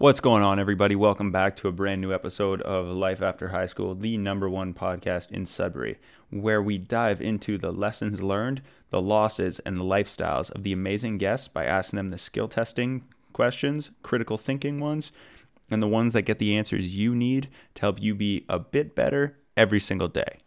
What's going on, everybody? Welcome back to a brand new episode of Life After High School, the number one podcast in Sudbury, where we dive into the lessons learned, the losses, and the lifestyles of the amazing guests by asking them the skill testing questions, critical thinking ones, and the ones that get the answers you need to help you be a bit better every single day.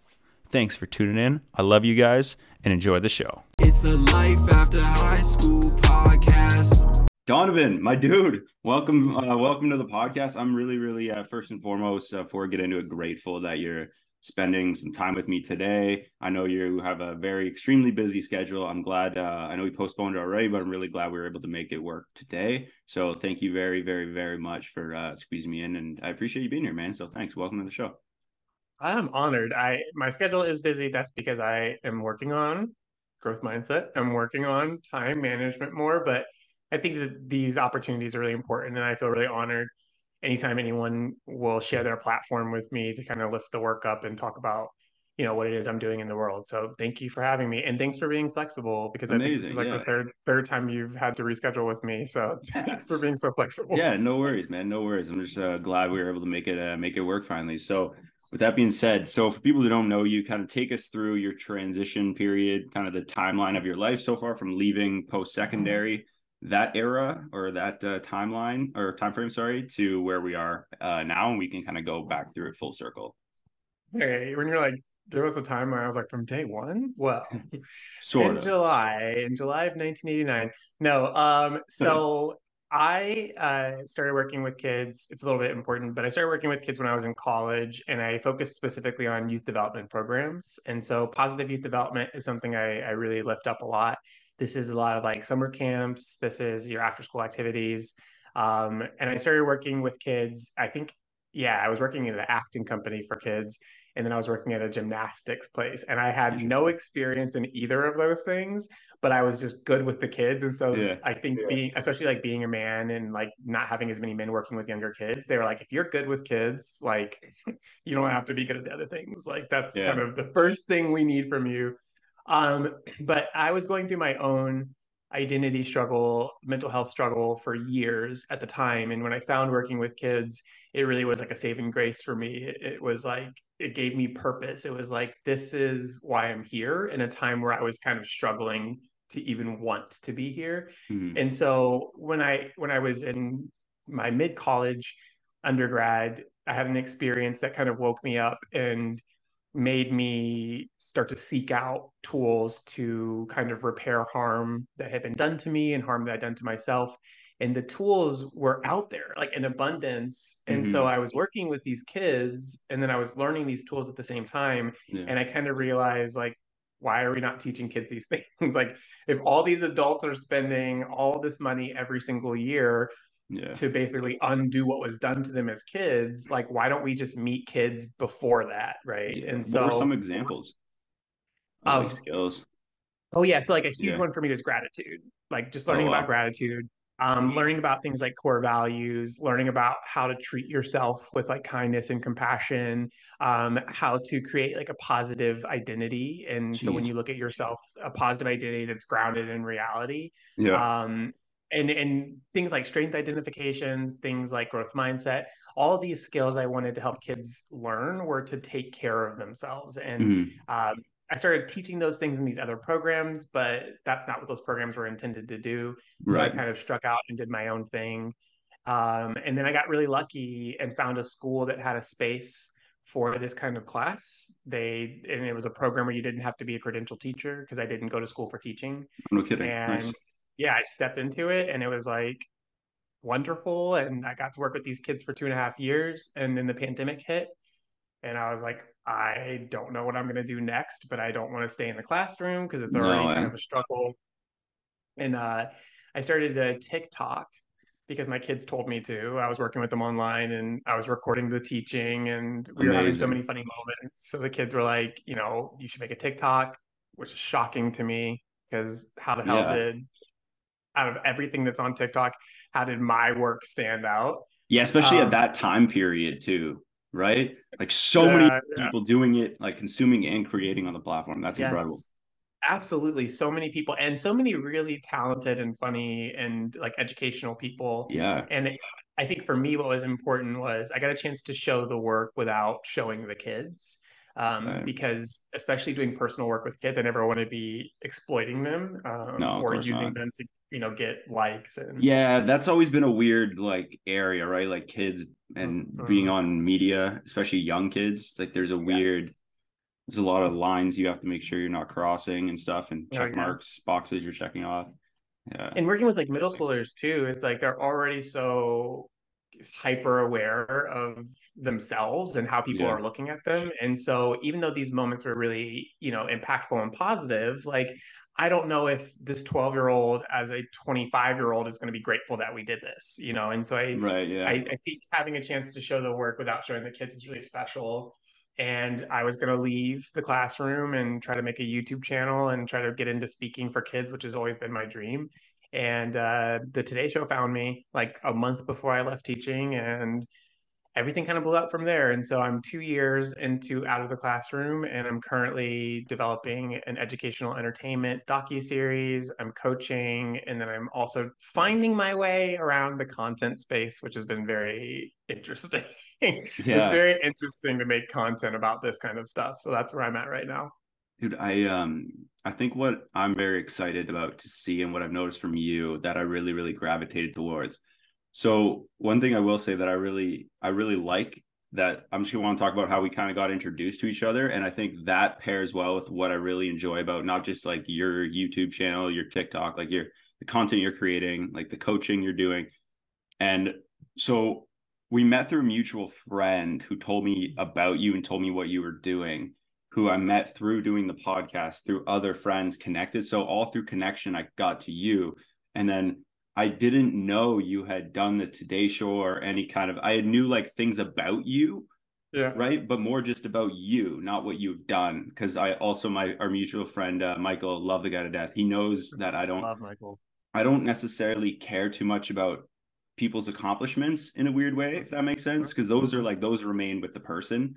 Thanks for tuning in. I love you guys and enjoy the show. It's the Life After High School podcast. Donovan, my dude, welcome, uh, welcome to the podcast. I'm really, really, uh, first and foremost, uh, before I get into it, grateful that you're spending some time with me today. I know you have a very extremely busy schedule. I'm glad. Uh, I know we postponed it already, but I'm really glad we were able to make it work today. So thank you very, very, very much for uh, squeezing me in, and I appreciate you being here, man. So thanks. Welcome to the show. I'm honored. I my schedule is busy. That's because I am working on growth mindset. I'm working on time management more, but I think that these opportunities are really important and I feel really honored anytime anyone will share their platform with me to kind of lift the work up and talk about you know what it is I'm doing in the world. So thank you for having me, and thanks for being flexible because Amazing, I think this is like yeah. the third third time you've had to reschedule with me. So thanks for being so flexible. Yeah, no worries, man. No worries. I'm just uh, glad we were able to make it uh, make it work finally. So with that being said, so for people who don't know you, kind of take us through your transition period, kind of the timeline of your life so far from leaving post secondary, that era or that uh, timeline or time frame, sorry, to where we are uh, now, and we can kind of go back through it full circle. Hey, when you're like, there was a time when I was like, from day one, well, sort in of. July, in July of 1989. No, um, so I uh, started working with kids. It's a little bit important, but I started working with kids when I was in college, and I focused specifically on youth development programs. And so, positive youth development is something I, I really lift up a lot. This is a lot of like summer camps. This is your after school activities. Um, and I started working with kids. I think, yeah, I was working in an acting company for kids, and then I was working at a gymnastics place. And I had no experience in either of those things, but I was just good with the kids. And so yeah. I think yeah. being, especially like being a man and like not having as many men working with younger kids, they were like, if you're good with kids, like you don't have to be good at the other things. Like that's yeah. kind of the first thing we need from you. Um, but I was going through my own identity struggle, mental health struggle for years at the time. And when I found working with kids, it really was like a saving grace for me. It, it, was like, it gave me purpose. It was like, this is why I'm here in a time where I was kind of struggling to even want to be here. Mm-hmm. And so when I, when I was in my mid college undergrad, I had an experience that kind of woke me up and made me start to seek out tools to kind of repair harm that had been done to me and harm that I'd done to myself. And the tools were out there, like in abundance. And mm-hmm. so I was working with these kids and then I was learning these tools at the same time. Yeah. And I kind of realized, like, why are we not teaching kids these things? like, if all these adults are spending all this money every single year yeah. to basically undo what was done to them as kids like why don't we just meet kids before that right yeah. and so some examples of, of skills oh yeah so like a huge yeah. one for me was gratitude like just learning oh, wow. about gratitude um, learning about things like core values, learning about how to treat yourself with like kindness and compassion, um, how to create like a positive identity. And Jeez. so when you look at yourself, a positive identity that's grounded in reality. Yeah. Um, and and things like strength identifications things like growth mindset all of these skills i wanted to help kids learn were to take care of themselves. And mm-hmm. um, i started teaching those things in these other programs but that's not what those programs were intended to do. So right. i kind of struck out and did my own thing. Um, and then i got really lucky and found a school that had a space for this kind of class. They and it was a program where you didn't have to be a credential teacher because i didn't go to school for teaching. No kidding. And nice yeah, I stepped into it and it was like wonderful. And I got to work with these kids for two and a half years. And then the pandemic hit. And I was like, I don't know what I'm going to do next, but I don't want to stay in the classroom because it's already no, kind of a struggle. And uh, I started a TikTok because my kids told me to. I was working with them online and I was recording the teaching and we Amazing. were having so many funny moments. So the kids were like, you know, you should make a TikTok, which is shocking to me because how the hell yeah. did out of everything that's on TikTok, how did my work stand out? Yeah, especially um, at that time period too, right? Like so yeah, many people yeah. doing it, like consuming and creating on the platform. That's yes, incredible. Absolutely. So many people and so many really talented and funny and like educational people. Yeah. And it, I think for me, what was important was I got a chance to show the work without showing the kids. Um, Right. because especially doing personal work with kids, I never want to be exploiting them um, No, or using not. them to, you know, get likes and Yeah, that's always been a weird like area, right? Like kids and Mhm. being on media, especially young kids. Like there's a weird Yes. there's a lot of lines you have to make sure you're not crossing and stuff and Oh, check yeah. marks, boxes you're checking off. Yeah. and working with like middle schoolers too it's like they're already so hyper aware of themselves and how people Yeah. are looking at them and so even though these moments were really you know impactful and positive like i don't know if this 12 year old as a 25 year old is going to be grateful that we did this you know and so i Right, yeah. I, I think having a chance to show the work without showing the kids is really special. And I was going to leave the classroom and try to make a YouTube channel and try to get into speaking for kids, which has always been my dream. And uh, the Today Show found me like a month before I left teaching, and everything kind of blew up from there. And so I'm two years into Out of the Classroom, and I'm currently developing an educational entertainment docu series. I'm coaching, and then I'm also finding my way around the content space, which has been very interesting. yeah. It's very interesting to make content about this kind of stuff. So that's where I'm at right now. Dude, I um I think what I'm very excited about to see and what I've noticed from you that I really, really gravitated towards. So one thing I will say that I really I really like that I'm just gonna want to talk about how we kind of got introduced to each other. And I think that pairs well with what I really enjoy about not just like your YouTube channel, your TikTok, like your the content you're creating, like the coaching you're doing. And so we met through a mutual friend who told me about you and told me what you were doing who I met through doing the podcast, through other friends connected. So all through connection, I got to you. And then I didn't know you had done the Today Show or any kind of I knew like things about you, Yeah. right? But more just about you, not what you've done. Cause I also my our mutual friend uh, Michael, love the guy to death. He knows that I don't Love Michael. I don't necessarily care too much about people's accomplishments in a weird way, if that makes sense. Because those are like those remain with the person.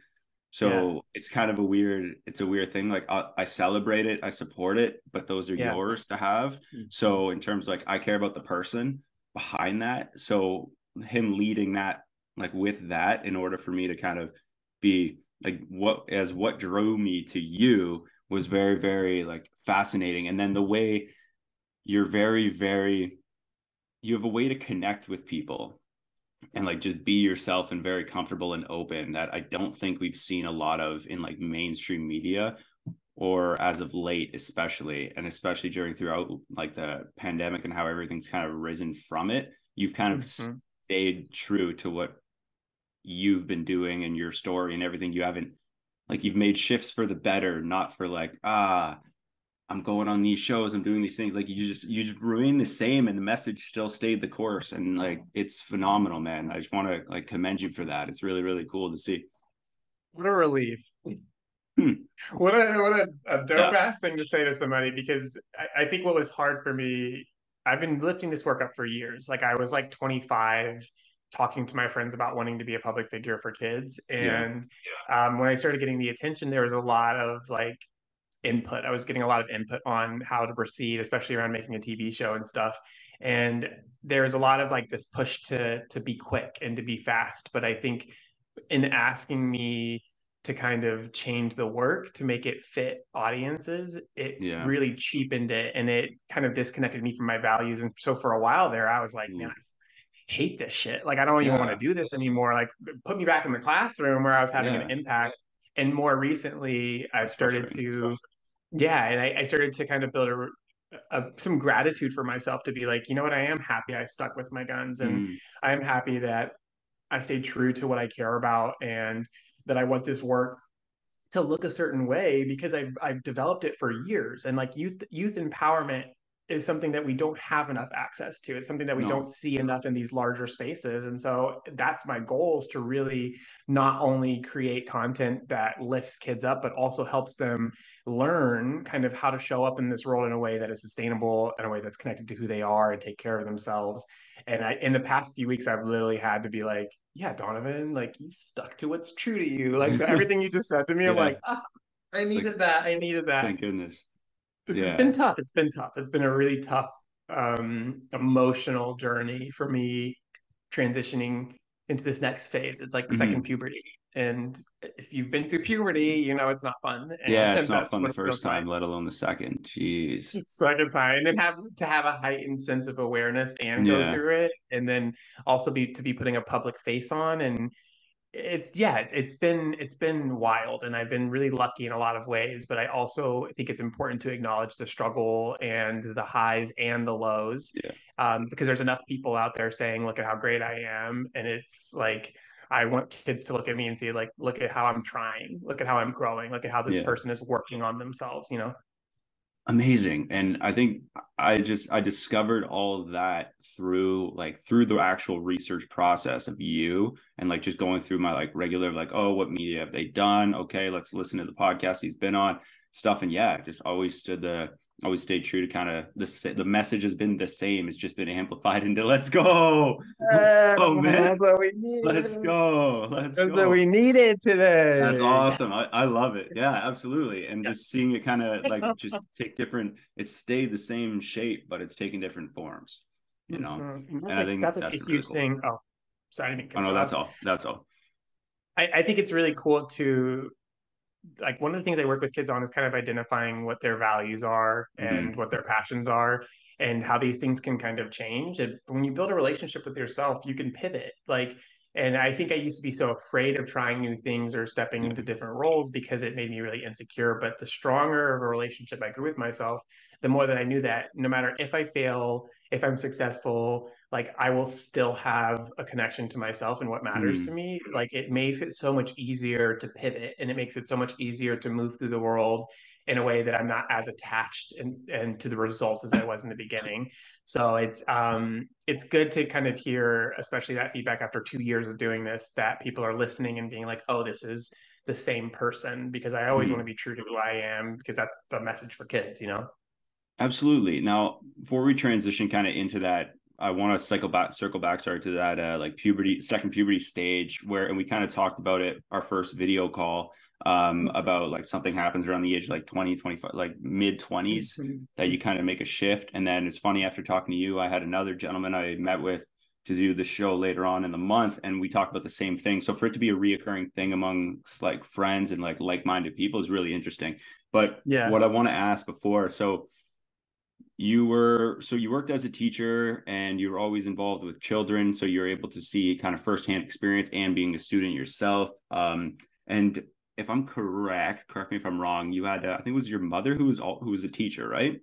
So Yeah. it's kind of a weird, it's a weird thing. Like I, I celebrate it, I support it, but those are Yeah. yours to have. Mm. So in terms of like I care about the person behind that. So him leading that like with that in order for me to kind of be like what as what drew me to you was very, very like fascinating. And then the way you're very, very you have a way to connect with people and like just be yourself and very comfortable and open that I don't think we've seen a lot of in like mainstream media or as of late especially and especially during throughout like the pandemic and how everything's kind of risen from it you've kind of Mhm. stayed true to what you've been doing and your story and everything you haven't like you've made shifts for the better not for like ah I'm going on these shows, I'm doing these things. Like you just you just remain the same and the message still stayed the course. And like it's phenomenal, man. I just want to like commend you for that. It's really, really cool to see. What a relief. Hmm. What a what a, a dope Yeah. ass thing to say to somebody because I, I think what was hard for me, I've been lifting this work up for years. Like I was like 25 talking to my friends about wanting to be a public figure for kids. Yeah. And um, when I started getting the attention, there was a lot of like input. I was getting a lot of input on how to proceed, especially around making a TV show and stuff. And there's a lot of like this push to to be quick and to be fast. But I think in asking me to kind of change the work to make it fit audiences, it Yeah. really cheapened it and it kind of disconnected me from my values. And so for a while there, I was like, Mm. man, I hate this shit. Like I don't even Yeah. want to do this anymore. Like put me back in the classroom where I was having an impact. And more recently, I've started to yeah and I, I started to kind of build a, a some gratitude for myself to be like you know what i am happy i stuck with my guns and Mm, i'm happy that i stayed true to what i care about and that i want this work to look a certain way because i've i've developed it for years. And like youth youth empowerment is something that we don't have enough access to. It's something that we No. don't see enough in these larger spaces. And so that's my goal is to really not only create content that lifts kids up but also helps them learn kind of how to show up in this world in a way that is sustainable in a way that's connected to who they are and take care of themselves. And i in the past few weeks i've literally had to be like yeah donovan like you stuck to what's true to you. Like so everything you just said to me i'm like ah, i needed that. I needed that. Thank goodness. It's Yeah. been tough it's been tough it's been a really tough um emotional journey for me transitioning into this next phase. It's like Mhm. second puberty. And if you've been through puberty, you know it's not fun. And, Yeah, it's not fun the first time, like. let alone the second. Jeez. Second time, and then have to have a heightened sense of awareness and go through it, and then also be to be putting a public face on, and it's yeah, it's been it's been wild, and I've been really lucky in a lot of ways. But I also think it's important to acknowledge the struggle and the highs and the lows, Yeah. um, because there's enough people out there saying, "Look at how great I am," and it's like. I want kids to look at me and see, like, look at how I'm trying, look at how I'm growing, look at how this Yeah. person is working on themselves, you know? Amazing. And i think i just i discovered all of that through like through the actual research process of you and like just going through my like regular like oh what media have they done? Okay let's listen to the podcast he's been on stuff. And yeah just always stood the always stayed true to kind of the the message has been the same it's just been amplified into let's go Oh, man. That's what we needed. let's go let's That's go what we needed today. That's awesome. I, I love it. Yeah, absolutely. And Yeah. just seeing it kind of like just take different, it's stayed the same shape, but it's taking different forms, you know? Mhm. That's, I a- think that's, that's a really huge cool. thing. Oh, sorry, I didn't Oh, no, that's all. That's all. I, I think it's really cool to like one of the things I work with kids on is kind of identifying what their values are Mm-hmm. and what their passions are and how these things can kind of change. And when you build a relationship with yourself, you can pivot. Like, and I think I used to be so afraid of trying new things or stepping into different roles because it made me really insecure. But the stronger of a relationship I grew with myself, the more that I knew that no matter if I fail, if I'm successful, like I will still have a connection to myself and what matters Mm. to me. Like it makes it so much easier to pivot and it makes it so much easier to move through the world in a way that I'm not as attached and, and to the results as I was in the beginning. So it's um it's good to kind of hear, especially that feedback after two years of doing this, that people are listening and being like, oh, this is the same person because I always Mhm. want to be true to who I am because that's the message for kids, you know? Absolutely. Now, before we transition kind of into that, I want to cycle back, circle back, sorry, to that uh, like puberty, second puberty stage where, and we kind of talked about it, our first video call um, about like something happens around the age of like 20, 25, like mid 20s that you kind of make a shift. And then it's funny, after talking to you, I had another gentleman I met with to do the show later on in the month, and we talked about the same thing. So for it to be a reoccurring thing amongst like friends and like like-minded people is really interesting. But Yeah. what I want to ask before, so you were so you worked as a teacher and you were always involved with children so you're able to see kind of firsthand experience and being a student yourself um and if i'm correct correct me if i'm wrong you had uh, i think it was your mother who was all who was a teacher right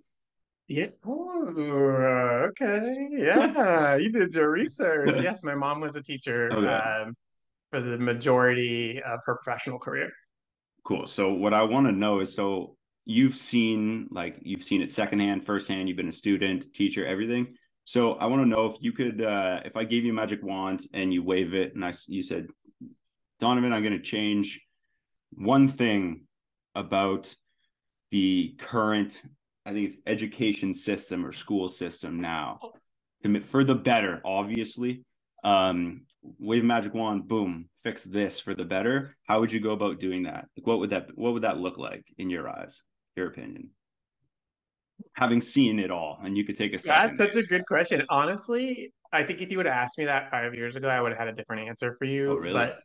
Yeah. Ooh, okay. Yeah. You did your research. Yes, my mom was a teacher Okay. um, for the majority of her professional career. cool so what i want to know is so you've seen like you've seen it secondhand firsthand you've been a student teacher everything. So i want to know if you could uh if i gave you a magic wand and you wave it and I you said donovan i'm going to change one thing about the current i think it's education system or school system now. For the better obviously. Um wave a magic wand boom fix this for the better. How would you go about doing that? Like what would that what would that look like in your eyes your opinion having seen it all and you could take a second That's such a good question. Honestly, I think if you would have asked me that five years ago, I would have had a different answer for you. Oh, really? But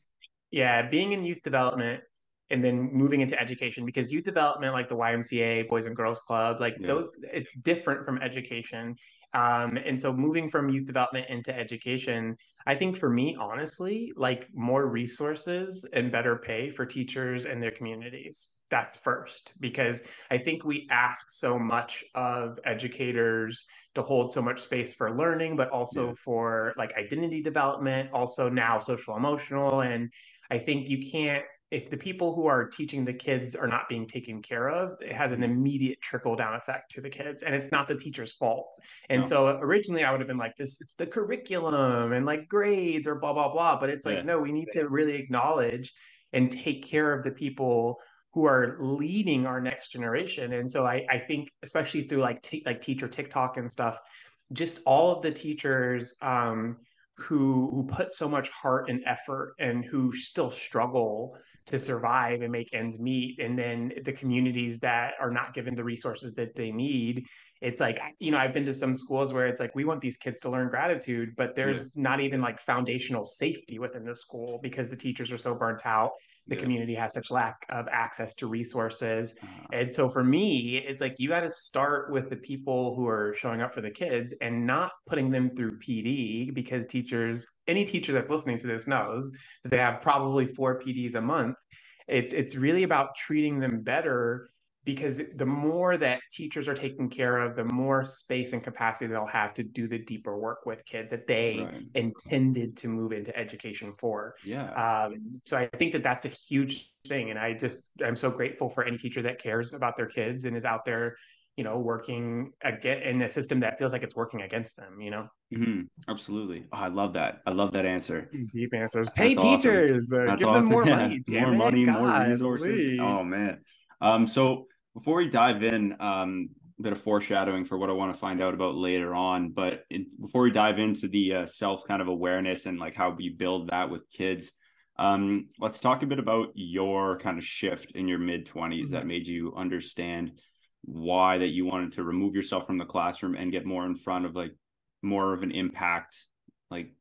yeah, being in youth development and then moving into education, because youth development, like the YMCA, Boys and Girls Club, like Yeah. those, it's different from education. Um, and so moving from youth development into education, I think for me, honestly, like more resources and better pay for teachers and their communities. That's first, because I think we ask so much of educators to hold so much space for learning, but also Yeah. for like identity development, also now social emotional. And I think you can't, if the people who are teaching the kids are not being taken care of, it has an mm-hmm. immediate trickle down effect to the kids. And it's not the teacher's fault. And No. so originally I would have been like, this, it's the curriculum and like grades or blah, blah, blah. But it's like, Yeah. no, we need to really acknowledge and take care of the people who are leading our next generation. And so I, I think, especially through like t- like teacher TikTok and stuff, just all of the teachers um, who who put so much heart and effort and who still struggle to survive and make ends meet, and then the communities that are not given the resources that they need. It's like you know i've been to some schools where it's like we want these kids to learn gratitude but there's yeah. not even like foundational safety within the school because the teachers are so burnt out the yeah. community has such lack of access to resources uh-huh. and so for me it's like you got to start with the people who are showing up for the kids and not putting them through pd because teachers any teacher that's listening to this knows that they have probably four pds a month it's it's really about treating them better because the more that teachers are taken care of, the more space and capacity they'll have to do the deeper work with kids that they right. intended to move into education for. Yeah. Um, so I think that that's a huge thing, and I just I'm so grateful for any teacher that cares about their kids and is out there, you know, working again in a system that feels like it's working against them. You know. Mm-hmm. Absolutely. Oh, I love that. I love that answer. Deep answers. Pay That's teachers. Awesome. Uh, give awesome. them more money. more money, God, more resources. Please. Oh man. Um, so before we dive in, um, a bit of foreshadowing for what I want to find out about later on. But in, before we dive into the uh, self kind of awareness and like how we build that with kids, um, let's talk a bit about your kind of shift in your mid 20s mm-hmm. that made you understand why that you wanted to remove yourself from the classroom and get more in front of like more of an impact, like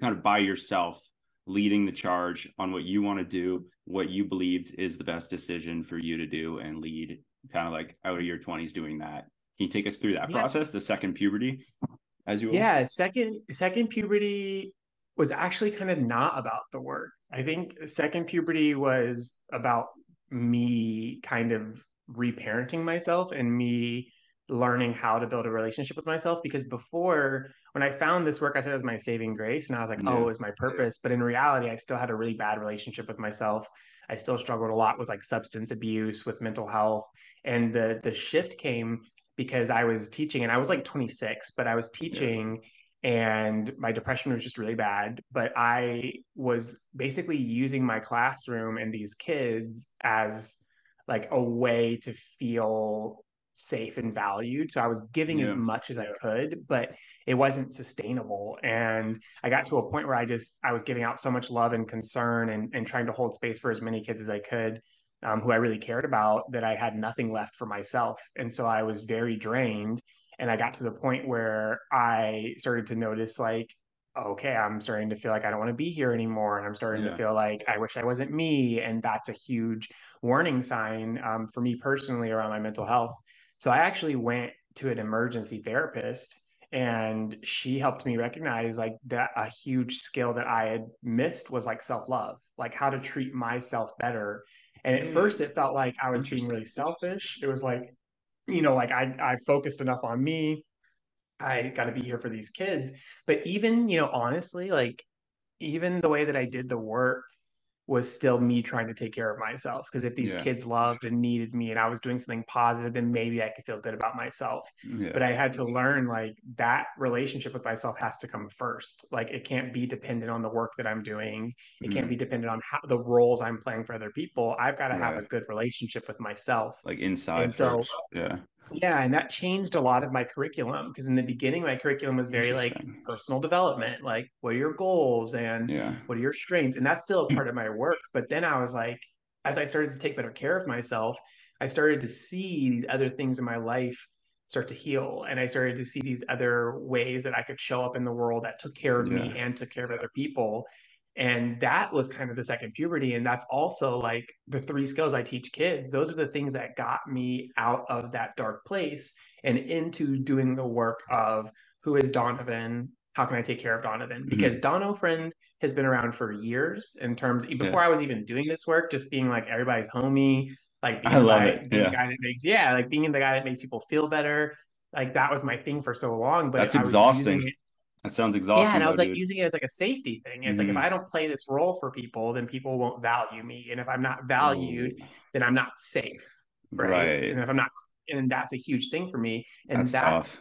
kind of by yourself leading the charge on what you want to do, what you believed is the best decision for you to do, and lead kind of like out of your 20s doing that. Can you take us through that yeah. process, the second puberty, as you will? Yeah, second second puberty was actually kind of not about the work. I think second puberty was about me kind of reparenting myself and me learning how to build a relationship with myself because before when I found this work, I said it was my saving grace and I was like, oh, yeah. oh, it was my purpose. But in reality, I still had a really bad relationship with myself. I still struggled a lot with like substance abuse, with mental health. And the the shift came because I was teaching and I was like 26, but I was teaching yeah. and my depression was just really bad. But I was basically using my classroom and these kids as like a way to feel safe and valued. So I was giving yeah. as much as I could, but it wasn't sustainable. And I got to a point where I just I was giving out so much love and concern and, and trying to hold space for as many kids as I could um, who I really cared about that I had nothing left for myself. And so I was very drained. And I got to the point where I started to notice like, okay, I'm starting to feel like I don't want to be here anymore. And I'm starting yeah. to feel like I wish I wasn't me. And that's a huge warning sign um, for me personally around my mental health. So I actually went to an emergency therapist and she helped me recognize like that a huge skill that I had missed was like self-love, like how to treat myself better. And at mm. first it felt like I was being really selfish. It was like, you know, like I I focused enough on me. I got to be here for these kids. But even, you know, honestly, like even the way that I did the work was still me trying to take care of myself. Because if these yeah. kids loved and needed me and I was doing something positive, then maybe I could feel good about myself. Yeah. But I had to learn like that relationship with myself has to come first. Like it can't be dependent on the work that I'm doing. It mm. can't be dependent on how the roles I'm playing for other people. I've got to yeah. have a good relationship with myself. Like inside. And so, yeah. Yeah, and that changed a lot of my curriculum because in the beginning my curriculum was very like personal development, like what are your goals and yeah. what are your strengths, and that's still a part of my work. But then I was like, as I started to take better care of myself, I started to see these other things in my life start to heal, and I started to see these other ways that I could show up in the world that took care of yeah. me and took care of other people and that was kind of the second puberty and that's also like the three skills i teach kids those are the things that got me out of that dark place and into doing the work of who is donovan how can i take care of donovan mm-hmm. because donovan has been around for years in terms before yeah. i was even doing this work just being like everybody's homie like being, I love it. being yeah. the guy that makes yeah like being the guy that makes people feel better like that was my thing for so long but that's exhausting that sounds exhausting. Yeah, and I was though, like dude. using it as like a safety thing. It's mm-hmm. like if I don't play this role for people, then people won't value me, and if I'm not valued, Ooh. then I'm not safe. Right? right? And if I'm not and that's a huge thing for me and that's, that's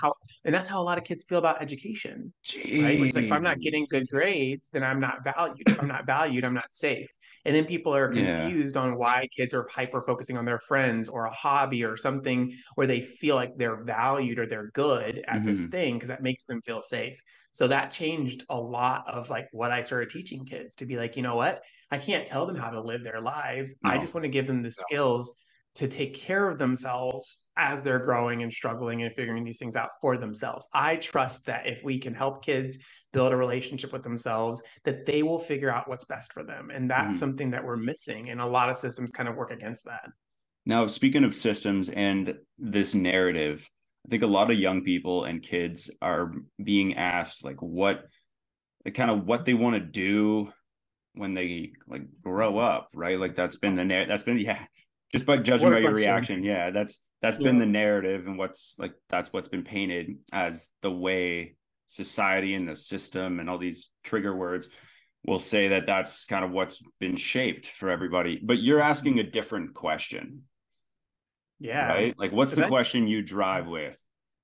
how and that's how a lot of kids feel about education Jeez. right It's like if i'm not getting good grades then i'm not valued if i'm not valued i'm not safe and then people are confused yeah. on why kids are hyper focusing on their friends or a hobby or something where they feel like they're valued or they're good at mm-hmm. this thing because that makes them feel safe so that changed a lot of like what i started teaching kids to be like you know what i can't tell them how to live their lives no. i just want to give them the skills to take care of themselves as they're growing and struggling and figuring these things out for themselves. I trust that if we can help kids build a relationship with themselves, that they will figure out what's best for them. And that's mm. something that we're missing. And a lot of systems kind of work against that. Now, speaking of systems and this narrative, I think a lot of young people and kids are being asked like what kind of what they want to do when they like grow up, right? Like that's been the narrative. That's been yeah, just by judging by your reaction, yeah, that's that's yeah. been the narrative and what's like that's what's been painted as the way society and the system and all these trigger words will say that that's kind of what's been shaped for everybody. But you're asking a different question. Yeah. Right? Like what's the that... question you drive with?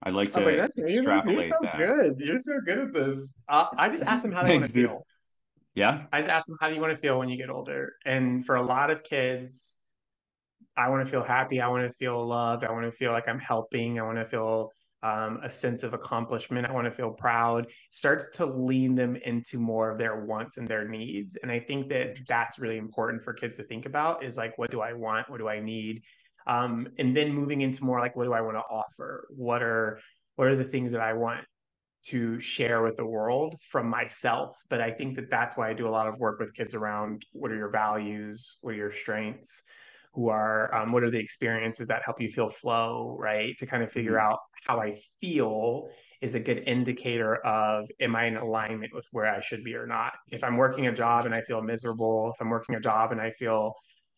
I'd like to like, that's, extrapolate You're so that. good. You're so good at this. Uh, I just ask them how they want to feel. Yeah. I just ask them how do you want to feel when you get older? And for a lot of kids, I want to feel happy. I want to feel loved. I want to feel like I'm helping. I want to feel um, a sense of accomplishment. I want to feel proud. starts to lean them into more of their wants and their needs. And I think that that's really important for kids to think about is like, what do I want? What do I need? Um, and then moving into more like, what do I want to offer? What are what are the things that I want to share with the world from myself? But I think that that's why I do a lot of work with kids around what are your values, what are your strengths, who are um, what are the experiences that help you feel flow right to kind of figure mm-hmm. out how i feel is a good indicator of am i in alignment with where i should be or not if i'm working a job and i feel miserable if i'm working a job and i feel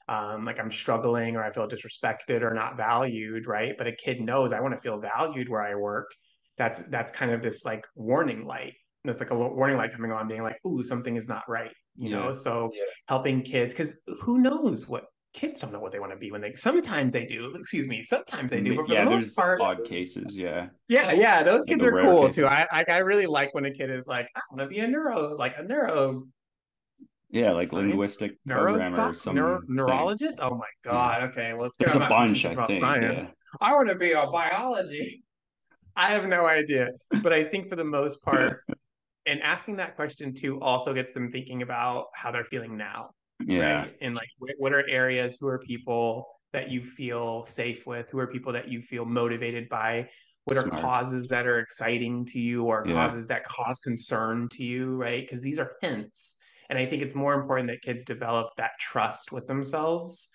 um, like i'm struggling or i feel disrespected or not valued right but a kid knows i want to feel valued where i work that's that's kind of this like warning light that's like a warning light coming on being like ooh something is not right you yeah. know so yeah. helping kids because who knows what kids don't know what they want to be when they sometimes they do excuse me sometimes they do but for yeah the most there's part, odd cases yeah. Yeah yeah those kids are cool cases. too. I, I i really like when a kid is like i want to be a neuro like a neuro yeah like science, linguistic programmer or some neuro, neurologist? Oh my god yeah. okay well let's get a bunch i about think science. yeah. i want to be a biology. I have no idea but i think for the most part and asking that question too also gets them thinking about how they're feeling now yeah right? and like what are areas who are people that you feel safe with who are people that you feel motivated by what Smart. are causes that are exciting to you or yeah. causes that cause concern to you right because these are hints and i think it's more important that kids develop that trust with themselves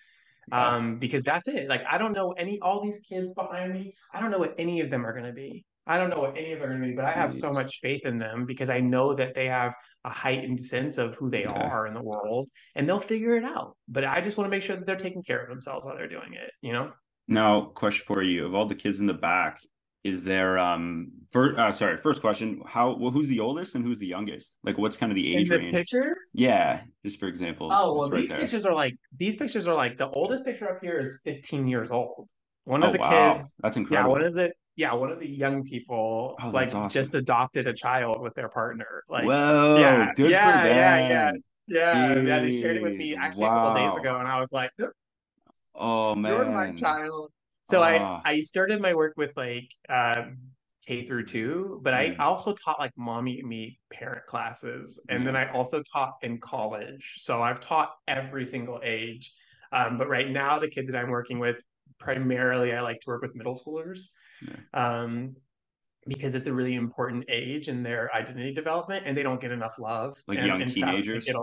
yeah. um because that's it like i don't know any all these kids behind me i don't know what any of them are going to be I don't know what any of them are going to be, but I have so much faith in them because I know that they have a heightened sense of who they yeah. are in the world and they'll figure it out. But I just want to make sure that they're taking care of themselves while they're doing it, you know? Now, question for you of all the kids in the back, is there um first uh, sorry first question how well, who's the oldest and who's the youngest like what's kind of the age the range pictures yeah just for example oh well right these there. pictures are like these pictures are like the oldest picture up here is 15 years old One of the wow. kids that's incredible yeah one of the yeah, one of the young people oh, like awesome. just adopted a child with their partner. Like, whoa, yeah, good yeah, for them. yeah, yeah, yeah, yeah. They shared it with me actually wow. a couple days ago, and I was like, "Oh man, you're my child." So I ah. I started my work with like um, K through two, but mm. I also taught like mommy me parent classes, and mm. then I also taught in college. So I've taught every single age. Um, but right now, the kids that I'm working with, primarily, I like to work with middle schoolers yeah. um, because it's a really important age in their identity development, and they don't get enough love. Like and, young teenagers. Fact,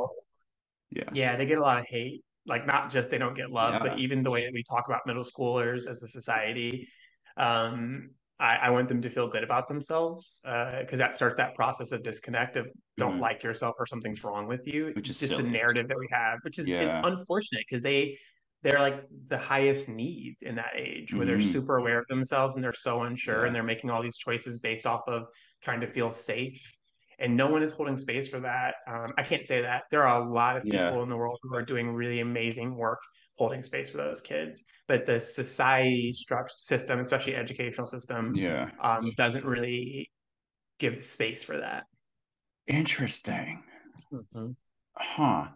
yeah, yeah, they get a lot of hate. Like not just they don't get love, yeah. but even the way that we talk about middle schoolers as a society. Um, I, I, want them to feel good about themselves because uh, that starts that process of disconnect of don't mm. like yourself or something's wrong with you. Which is just silly. the narrative that we have, which is yeah. it's unfortunate because they they're like the highest need in that age where mm-hmm. they're super aware of themselves and they're so unsure yeah. and they're making all these choices based off of trying to feel safe and no one is holding space for that um, i can't say that there are a lot of people yeah. in the world who are doing really amazing work holding space for those kids but the society structure system especially educational system yeah um, doesn't really give space for that interesting mm-hmm. huh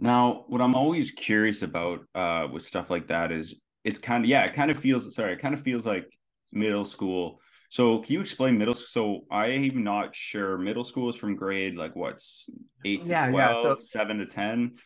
now, what I'm always curious about uh, with stuff like that is it's kind of yeah, it kind of feels sorry, it kind of feels like middle school. So can you explain middle? School? So I'm not sure. Middle school is from grade like what's eight to yeah, 12, yeah. So seven to ten.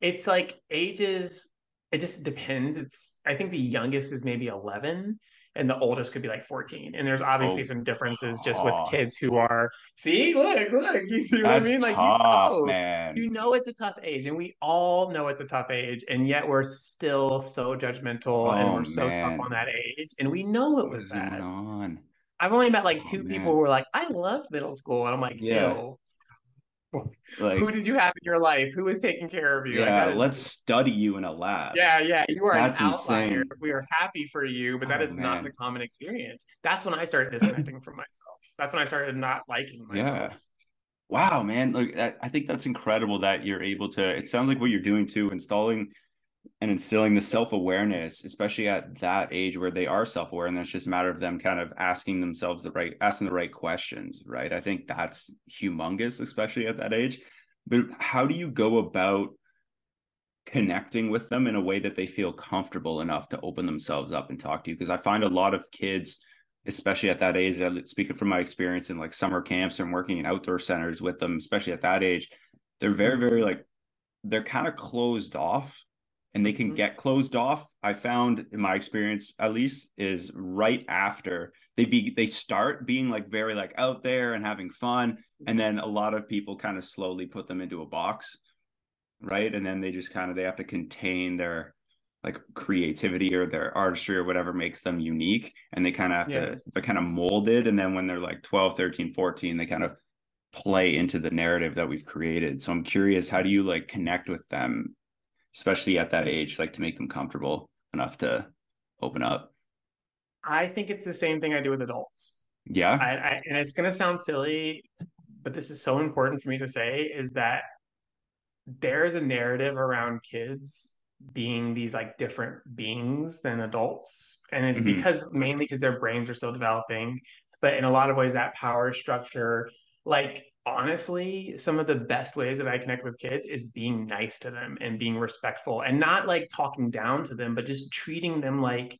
It's like ages it just depends. It's I think the youngest is maybe 11 and the oldest could be like 14. And there's obviously Oh, some differences just with oh. kids who are see, look, look, you see what I mean? Like tough, you know, man. you know it's a tough age, and we all know it's a tough age, and yet we're still so judgmental and Oh, we're so tough on that age, and we know it was bad. on? I've only met like Oh, two people who were like, I love middle school, and I'm like, Yeah. ew. Like, Who did you have in your life? Who was taking care of you? Yeah, is let's study you in a lab. Yeah, yeah, you are That's an outlier. insane. We are happy for you, but that Oh, is not the common experience. That's when I started disconnecting from myself. That's when I started not liking myself. Yeah. Wow, man. Like I I think that's incredible that you're able to. It sounds like what you're doing too, installing and instilling the self-awareness, especially at that age where they are self-aware, and it's just a matter of them kind of asking themselves the right, asking the right questions, right? I think that's humongous, especially at that age. But how do you go about connecting with them in a way that they feel comfortable enough to open themselves up and talk to you? Because I find a lot of kids especially at that age. Speaking from my experience in like summer camps and working in outdoor centers with them, especially at that age, they're very, very like they're kind of closed off and they can Mhm. get closed off. I found in my experience, at least, is right after they be they start being like very like out there and having fun. And then a lot of people kind of slowly put them into a box. Right. And then they just kind of they have to contain their like creativity or their artistry or whatever makes them unique and they kind of have Yeah. to they're kind of molded and then when they're like 12 13 14 they kind of play into the narrative that we've created so i'm curious how do you like connect with them especially at that age like to make them comfortable enough to open up I think it's the same thing I do with adults. yeah I, I and it's gonna sound silly, but this is so important for me to say is that there's a narrative around kids being these like different beings than adults. And it's Mhm. because mainly because their brains are still developing. But in a lot of ways, that power structure, like honestly, some of the best ways that I connect with kids is being nice to them and being respectful and not like talking down to them, but just treating them like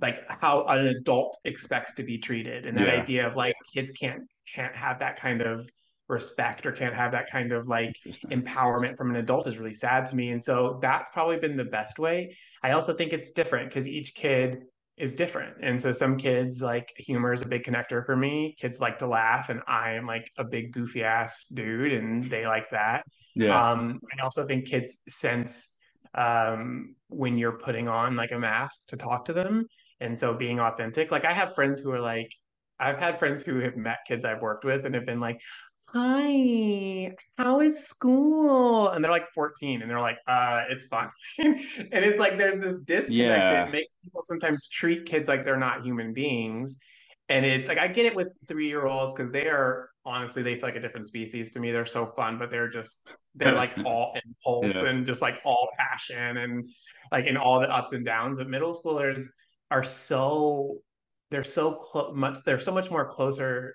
like how an adult expects to be treated. And that Yeah. idea of like kids can't can't have that kind of respect or can't have that kind of like empowerment from an adult is really sad to me. And so that's probably been the best way. I also think it's different because each kid is different. And so some kids like humor is a big connector for me. Kids like to laugh and i am like a big goofy ass dude and they like that. Yeah. Um, I also think kids sense um, when you're putting on like a mask to talk to them. And so being authentic, like I have friends who are like, I've had friends who have met kids I've worked with and have been like, Hi, how is school? And they're like 14 and they're like, uh, it's fine. and it's like there's this disconnect Yeah. that makes people sometimes treat kids like they're not human beings. And it's like I get it with three year olds because they are honestly they feel like a different species to me. They're so fun, but they're just they're like all impulse Yeah. and just like all passion and like in all the ups and downs. But middle schoolers are so they're so clo- much they're so much more closer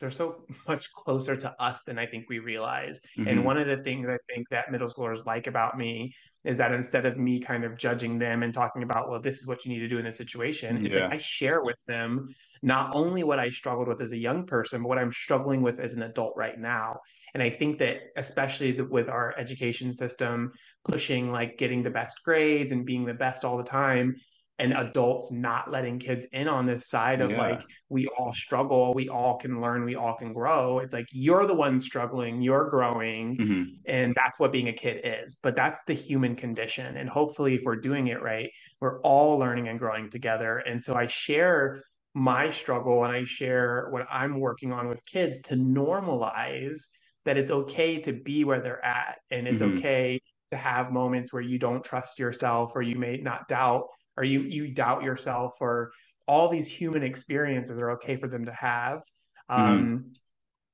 they're so much closer to us than I think we realize. Mhm. And one of the things I think that middle schoolers like about me is that instead of me kind of judging them and talking about, well, this is what you need to do in this situation, it's like I share with them not only what I struggled with as a young person, but what I'm struggling with as an adult right now. And I think that especially the, with our education system pushing like getting the best grades and being the best all the time, and adults not letting kids in on this side of Yeah. like we all struggle, we all can learn, we all can grow. It's like you're the one struggling, you're growing, Mhm. and that's what being a kid is. But that's the human condition. And hopefully, if we're doing it right, we're all learning and growing together. And so I share my struggle and I share what I'm working on with kids to normalize that it's okay to be where they're at. And it's Mhm. okay to have moments where you don't trust yourself or you may not doubt or you you doubt yourself or all these human experiences are okay for them to have um,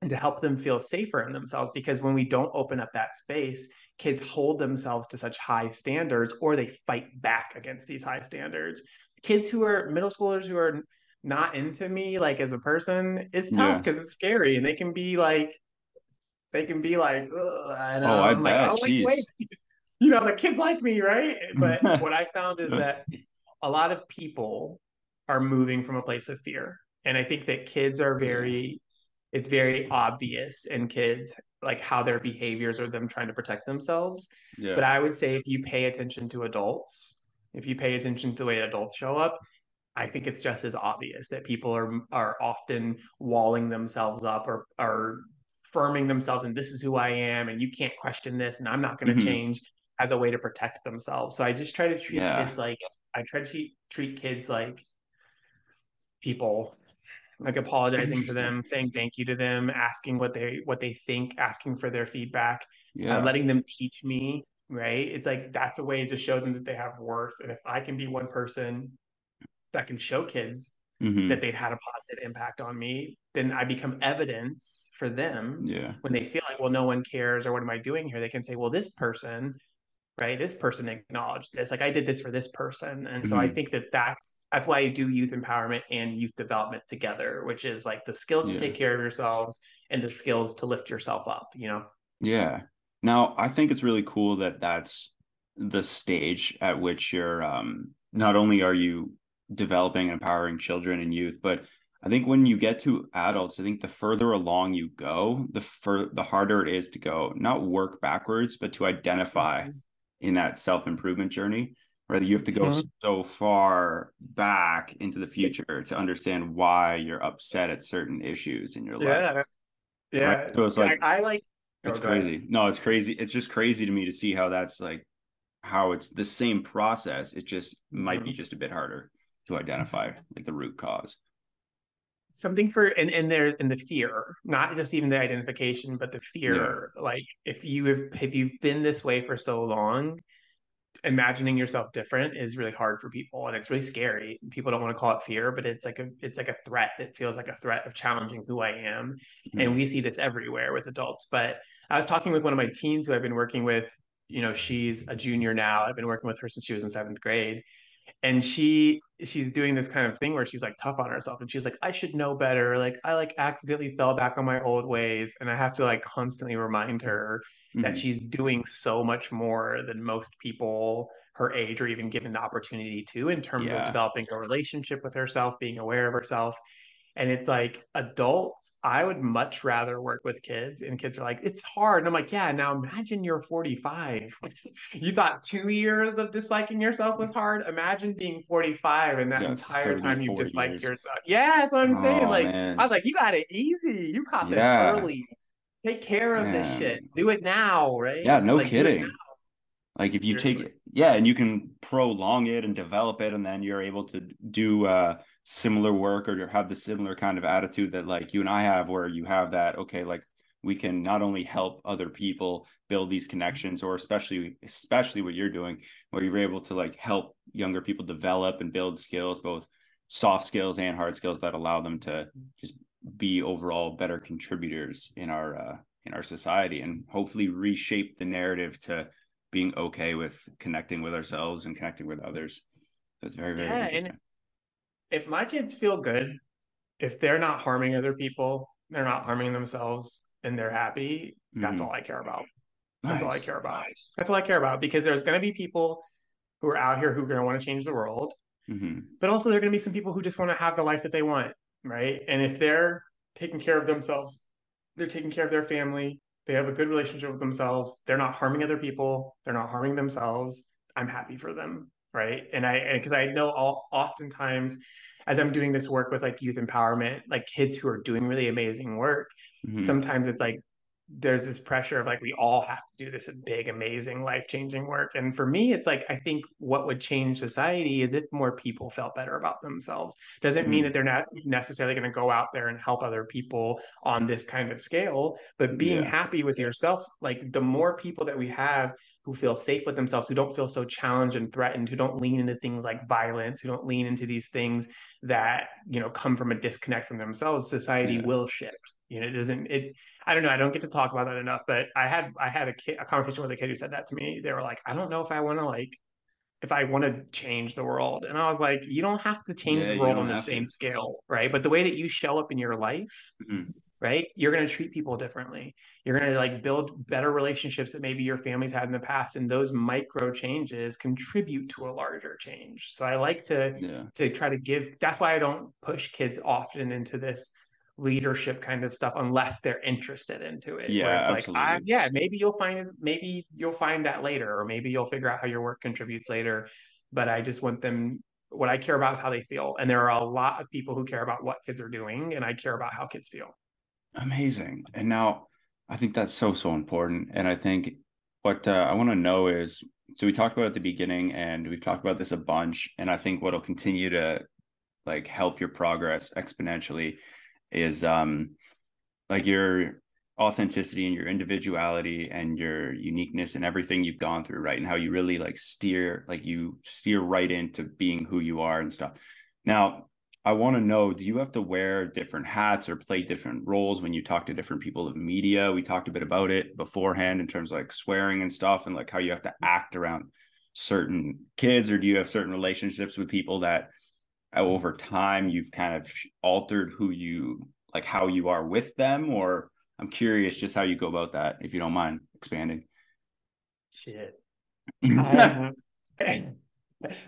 and to help them feel safer in themselves because when we don't open up that space kids hold themselves to such high standards or they fight back against these high standards kids who are middle schoolers who are not into me like as a person it's tough Yeah. because it's scary and they can be like they can be like Oh, I I'm like, bet. oh, like, wait. you know, like kids like me, right? But what I found is that a lot of people are moving from a place of fear. And I think that kids are very, it's very obvious in kids like how their behaviors are them trying to protect themselves. Yeah. But I would say if you pay attention to adults, if you pay attention to the way adults show up, I think it's just as obvious that people are are often walling themselves up or are firming themselves and this is who I am and you can't question this and I'm not going to Mhm. change as a way to protect themselves. So I just try to treat Yeah. kids like I try to treat, treat kids like people like apologizing to them, saying thank you to them, asking what they what they think, asking for their feedback, yeah. uh, letting them teach me, right? It's like that's a way to show them that they have worth. And if I can be one person that can show kids Mhm. that they've had a positive impact on me, then I become evidence for them yeah. when they feel like, well, no one cares or what am I doing here? They can say, well, this person, right? This person acknowledged this. Like I did this for this person. And so I Mhm. think that that's, that's why I do youth empowerment and youth development together, which is like the skills Yeah. to take care of yourselves and the skills to lift yourself up, you know? Yeah. Now, I think it's really cool that that's the stage at which you're um not only are you developing and empowering children and youth, but I think when you get to adults, I think the further along you go, the fur the harder it is to go, not work backwards, but to identify in that self-improvement journey. Right. You have to go Mhm. so far back into the future to understand why you're upset at certain issues in your life. Yeah. Yeah. Right. So it's like- I, I like, It's Oh, ahead. crazy. No, it's crazy. It's just crazy to me to see how that's like how it's the same process. It just might be Mhm. just a bit harder to identify like the root cause. Something for and and there in the fear not just even the identification but the fear. Like if you have if you've been this way for so long imagining yourself different is really hard for people and it's really scary. People don't want to call it fear but it's like a it's like a threat it feels like a threat of challenging who i am. Hmm. And we see this everywhere with adults but i was talking with one of my teens who i've been working with you know she's a junior now. I've been working with her since she was in seventh grade and she she's doing this kind of thing where she's like tough on herself and she's like i should know better like i like accidentally fell back on my old ways and i have to like constantly remind her that Mhm. she's doing so much more than most people her age are even given the opportunity to in terms Yeah. of developing a relationship with herself being aware of herself and it's like adults i would much rather work with kids and kids are like it's hard. And i'm like yeah now imagine you're 45 you thought two years of disliking yourself was hard? Imagine being 45 and that Yeah, entire 30, time you 40 disliked years. yourself. Yeah that's what i'm saying Oh, like man. i was like you got it easy. You caught this Yeah. early. Take care of this shit. Do it now right? Yeah, no Like, kidding. Like if you take it, yeah, and you can prolong it and develop it, and then you're able to do uh similar work or have the similar kind of attitude that like you and I have, where you have that, okay, like we can not only help other people build these connections, or especially especially what you're doing, where you're able to like help younger people develop and build skills, both soft skills and hard skills that allow them to just be overall better contributors in our uh in our society and hopefully reshape the narrative to being okay with connecting with ourselves and connecting with others. That's very, very Yeah, interesting. If my kids feel good, if they're not harming other people, they're not harming themselves, and they're happy, that's Mhm. all I care about. That's all I care about. That's all I care about because there's going to be people who are out here who are going to want to change the world, Mhm. but also there are going to be some people who just want to have the life that they want, right? And if they're taking care of themselves, they're taking care of their family, they have a good relationship with themselves, they're not harming other people, they're not harming themselves, I'm happy for them, right? And I because I know all oftentimes as I'm doing this work with like youth empowerment, like kids who are doing really amazing work, Mhm. sometimes it's like there's this pressure of like we all have to do this big amazing life-changing work and for me it's like i think what would change society is if more people felt better about themselves doesn't mean Mhm. that they're not necessarily going to go out there and help other people on this kind of scale but being Yeah. happy with yourself like the more people that we have who feel safe with themselves who don't feel so challenged and threatened who don't lean into things like violence who don't lean into these things that you know come from a disconnect from themselves society Yeah. will shift you know it doesn't it i don't know i don't get to talk about that enough but i had i had a kid a conversation with a kid who said that to me they were like i don't know if i want to like if i want to change the world and i was like you don't have to change Yeah, the world on the have to. same scale right but the way that you show up in your life Mhm. right you're going to treat people differently you're going to like build better relationships that maybe your family's had in the past and those micro changes contribute to a larger change so i like to Yeah. to try to give that's why i don't push kids often into this leadership kind of stuff unless they're interested into it. Yeah, Where it's absolutely. like, I, yeah, maybe you'll find maybe you'll find that later, or maybe you'll figure out how your work contributes later. But I just want them. What I care about is how they feel, and there are a lot of people who care about what kids are doing, and I care about how kids feel. Amazing. And now I think that's so, so important. And I think what uh, I want to know is so we talked about at the beginning and we've talked about this a bunch. And I think what'll continue to like help your progress exponentially is um like your authenticity and your individuality and your uniqueness and everything you've gone through right and how you really like steer like you steer right into being who you are and stuff now i want to know do you have to wear different hats or play different roles when you talk to different people of media? We talked a bit about it beforehand in terms of like swearing and stuff and like how you have to act around certain kids or do you have certain relationships with people that over time you've kind of altered who you like how you are with them? Or i'm curious just how you go about that if you don't mind expanding. Shit. Um,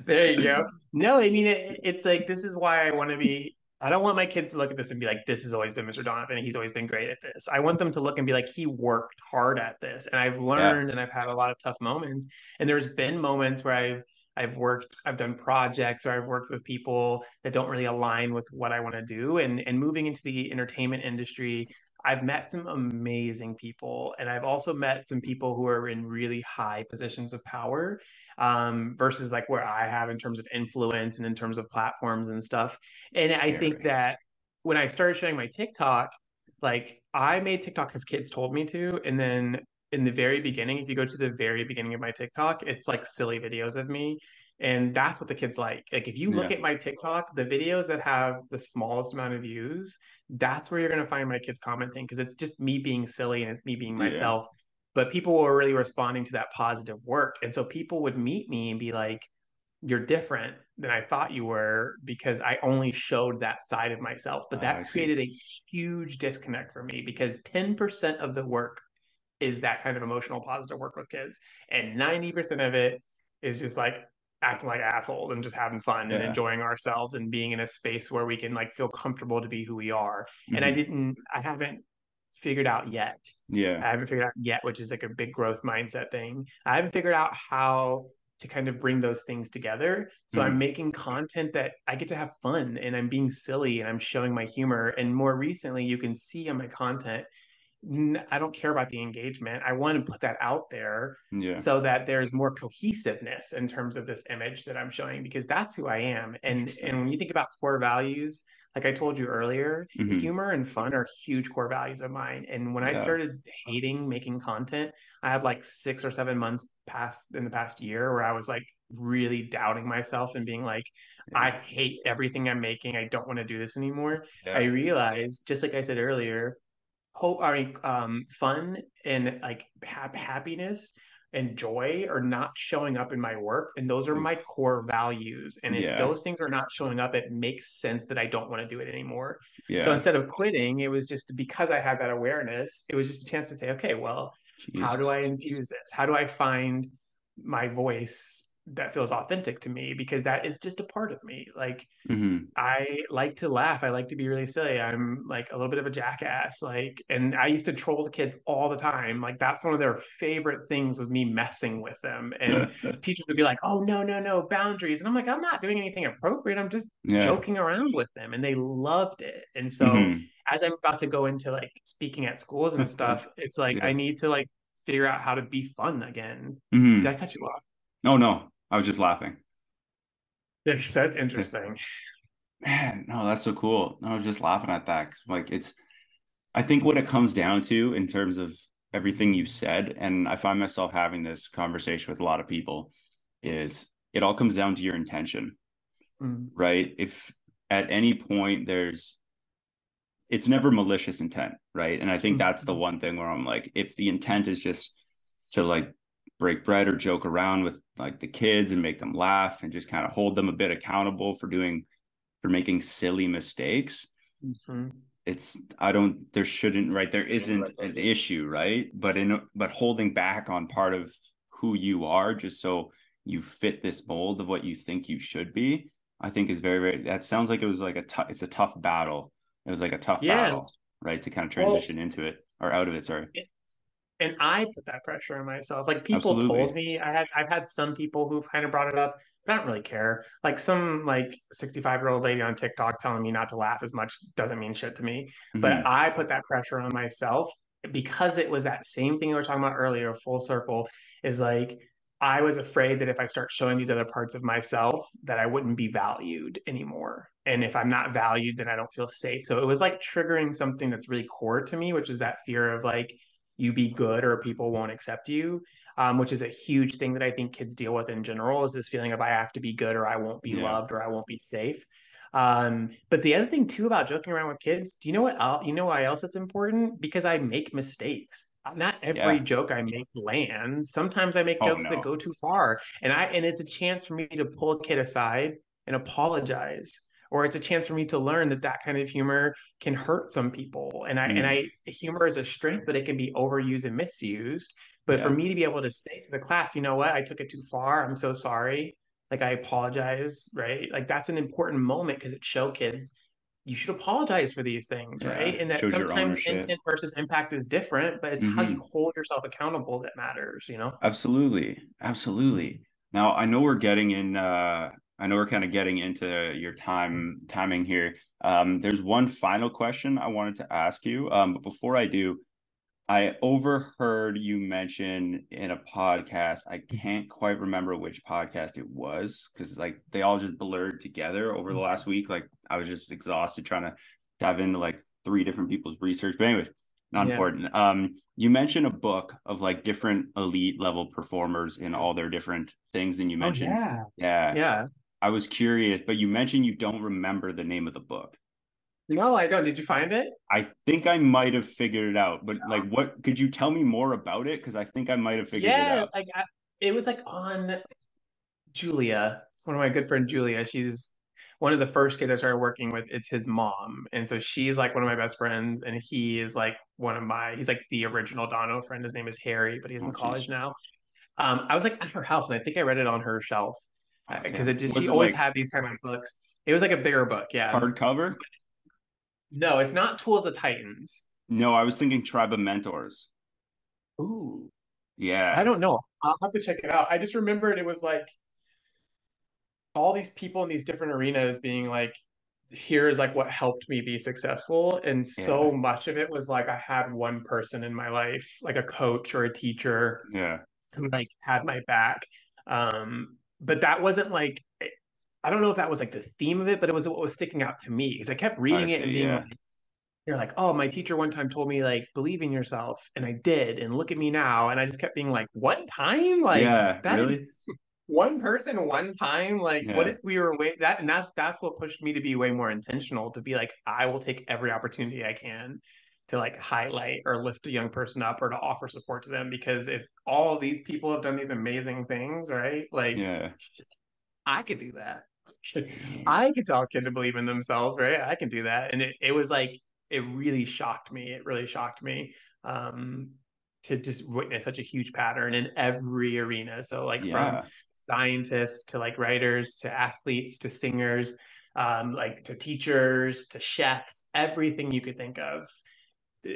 there you go. No, I mean it, it's like this is why I want to be. I don't want my kids to look at this and be like, "This has always been Mr. Donovan. He's always been great at this." I want them to look and be like, "He worked hard at this," and I've learned, yeah. and I've had a lot of tough moments. And there's been moments where I've I've worked, I've done projects, or I've worked with people that don't really align with what I want to do. And and moving into the entertainment industry, I've met some amazing people, and I've also met some people who are in really high positions of power, um, versus like where I have in terms of influence and in terms of platforms and stuff. And Scary. I think that when I started sharing my TikTok, like I made TikTok because kids told me to, and then in the very beginning, if you go to the very beginning of my TikTok, it's like silly videos of me. And that's what the kids like. Like if you look yeah. at my TikTok, the videos that have the smallest amount of views, that's where you're gonna find my kids commenting because it's just me being silly and it's me being myself. Yeah. But people were really responding to that positive work. And so people would meet me and be like, You're different than I thought you were because I only showed that side of myself. But that oh, created a huge disconnect for me because 10% of the work is that kind of emotional positive work with kids. And 90% of it is just like acting like assholes and just having fun yeah. and enjoying ourselves and being in a space where we can like feel comfortable to be who we are. Mm-hmm. And I mm-hmm. didn't, I haven't figured out yet. Yeah. I haven't figured out yet, which is like a big growth mindset thing. I haven't figured out how to kind of bring those things together. So mm-hmm. I'm making content that I get to have fun and I'm being silly and I'm showing my humor. And more recently, you can see on my content I don't care about the engagement. I want to put that out there yeah. so that there's more cohesiveness in terms of this image that I'm showing because that's who I am. And and when you think about core values, like I told you earlier, mm-hmm. humor and fun are huge core values of mine. And when yeah. I started hating making content, I had like six or seven months past in the past year where I was like really doubting myself and being like, yeah. I hate everything I'm making. I don't want to do this anymore. I realized, just like I said earlier, hope I mean um fun and like ha- happiness and joy are not showing up in my work and those are my core values and if yeah. those things are not showing up it makes sense that i don't want to do it anymore yeah. so instead of quitting it was just because i had that awareness it was just a chance to say okay well Jesus. how do i infuse this how do i find my voice that feels authentic to me because that is just a part of me. Like mm-hmm. I like to laugh. I like to be really silly. I'm like a little bit of a jackass. Like, and I used to troll the kids all the time. Like that's one of their favorite things was me messing with them. And teachers would be like, "Oh no, no, no, boundaries." And I'm like, "I'm not doing anything appropriate. I'm just yeah. joking around with them." And they loved it. And so mm-hmm. as I'm about to go into like speaking at schools and stuff, it's like yeah. I need to like figure out how to be fun again. Mm-hmm. Did I cut you off? No, no, I was just laughing. That's interesting. Man, no, that's so cool. I was just laughing at that. Like it's, I think what it comes down to in terms of everything you've said, and I find myself having this conversation with a lot of people, is it all comes down to your intention, mm. right? If at any point there's, it's never malicious intent, right? And I think mm. that's the one thing where I'm like, if the intent is just to like break bread or joke around with like the kids and make them laugh and just kind of hold them a bit accountable for doing for making silly mistakes mm-hmm. it's i don't there shouldn't right there isn't an issue right but in but holding back on part of who you are just so you fit this mold of what you think you should be i think is very very that sounds like it was like a tough it's a tough battle It was like a tough Yeah. battle, right? To kind of Well- transition into it or out of it. Sorry. And I put that pressure on myself. Like people Absolutely. told me, I had I've had some people who've kind of brought it up, but I don't really care. Like some like 65 year old lady on TikTok telling me not to laugh as much doesn't mean shit to me. But Mhm. I put that pressure on myself because it was that same thing we were talking about earlier, full circle, is like I was afraid that if I start showing these other parts of myself, that I wouldn't be valued anymore. And if I'm not valued, then I don't feel safe. So it was like triggering something that's really core to me, which is that fear of like you be good or people won't accept you, um, which is a huge thing that I think kids deal with in general is this feeling of I have to be good or I won't be Yeah. loved or I won't be safe. Um, but the other thing too about joking around with kids, do you know what? You know why else it's important? Because I make mistakes. Not every Yeah. joke I make lands. Sometimes I make Oh, jokes no. that go too far, and I and it's a chance for me to pull a kid aside and apologize, or it's a chance for me to learn that that kind of humor can hurt some people. And I Mm. and I humor is a strength, but it can be overused and misused. But for me to be able to say to the class, you know what, I took it too far. I'm so sorry like I apologize, right? Like that's an important moment because it show kids you should apologize for these things, Yeah, right? And that shows sometimes intent versus impact is different, but it's how Mhm. you hold yourself accountable that matters, you know? Absolutely. Absolutely. Now I know we're getting in uh I know we're kind of getting into your time timing here. Um there's one final question I wanted to ask you. Um but before I do, I overheard you mention in a podcast, I can't quite remember which podcast it was because like they all just blurred together over the last week. Like I was just exhausted trying to dive into like three different people's research. But anyways, not Yeah. important. Um, you mentioned a book of like different elite level performers in all their different things, and you mentioned, Oh, yeah. yeah, Yeah. I was curious, but you mentioned you don't remember the name of the book. No, I don't. Did you find it? I think I might have figured it out, but like, what could you tell me more about it? Because I think I might have figured it out. yeah, like I, it was like on Julia, one of my good friend Julia. She's one of the first kids I started working with. It's his mom, and so she's like one of my best friends, and he is like one of my. He's like the original Dono friend. His name is Harry, but he's in Oh, geez. college now. Um, I was like at her house, and I think I read it on her shelf because damn. it just Was she it, always like, had these kind of books. It was like a bigger book, yeah. hardcover. No, it's not Tools of Titans. No, I was thinking Tribe of Mentors. Ooh. Yeah, I don't know. I'll have to check it out. I just remembered it was like all these people in these different arenas being like, here's like what helped me be successful. And so much of it was like I had one person in my life, like a coach or a teacher yeah, who like had my back. Um, but that wasn't like I don't know if that was like the theme of it, but it was what was sticking out to me because I kept reading it and being yeah. like, you're like, oh, my teacher one time told me like believe in yourself, and I did, and look at me now, and I just kept being like, one time, like yeah. that really? is one person, one time. Like, what if we were way that, and that's that's what pushed me to be way more intentional. To be like, I will take every opportunity I can to like highlight or lift a young person up or to offer support to them because if all these people have done these amazing things, right? Like, Yeah. I could do that. I could tell a kid to believe in themselves, right? I can do that. And it, it was like, it really shocked me. It really shocked me um, to just witness such a huge pattern in every arena. So, like, Yeah. from scientists to like writers to athletes to singers, um, like to teachers to chefs, everything you could think of.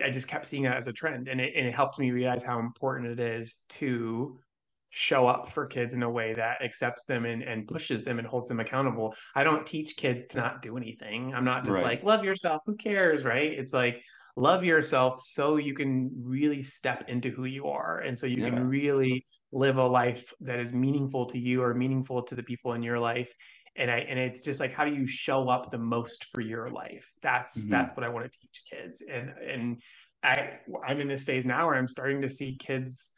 I just kept seeing that as a trend. And it, and it helped me realize how important it is to show up for kids in a way that accepts them and, and pushes them and holds them accountable. I don't teach kids to not do anything. I'm not just Right. like, love yourself, who cares, right? It's like, love yourself so you can really step into who you are. And so you Yeah. can really live a life that is meaningful to you or meaningful to the people in your life. And I and it's just like how do you show up the most for your life? That's Mhm. that's what I want to teach kids. And and I I'm in this phase now where I'm starting to see kids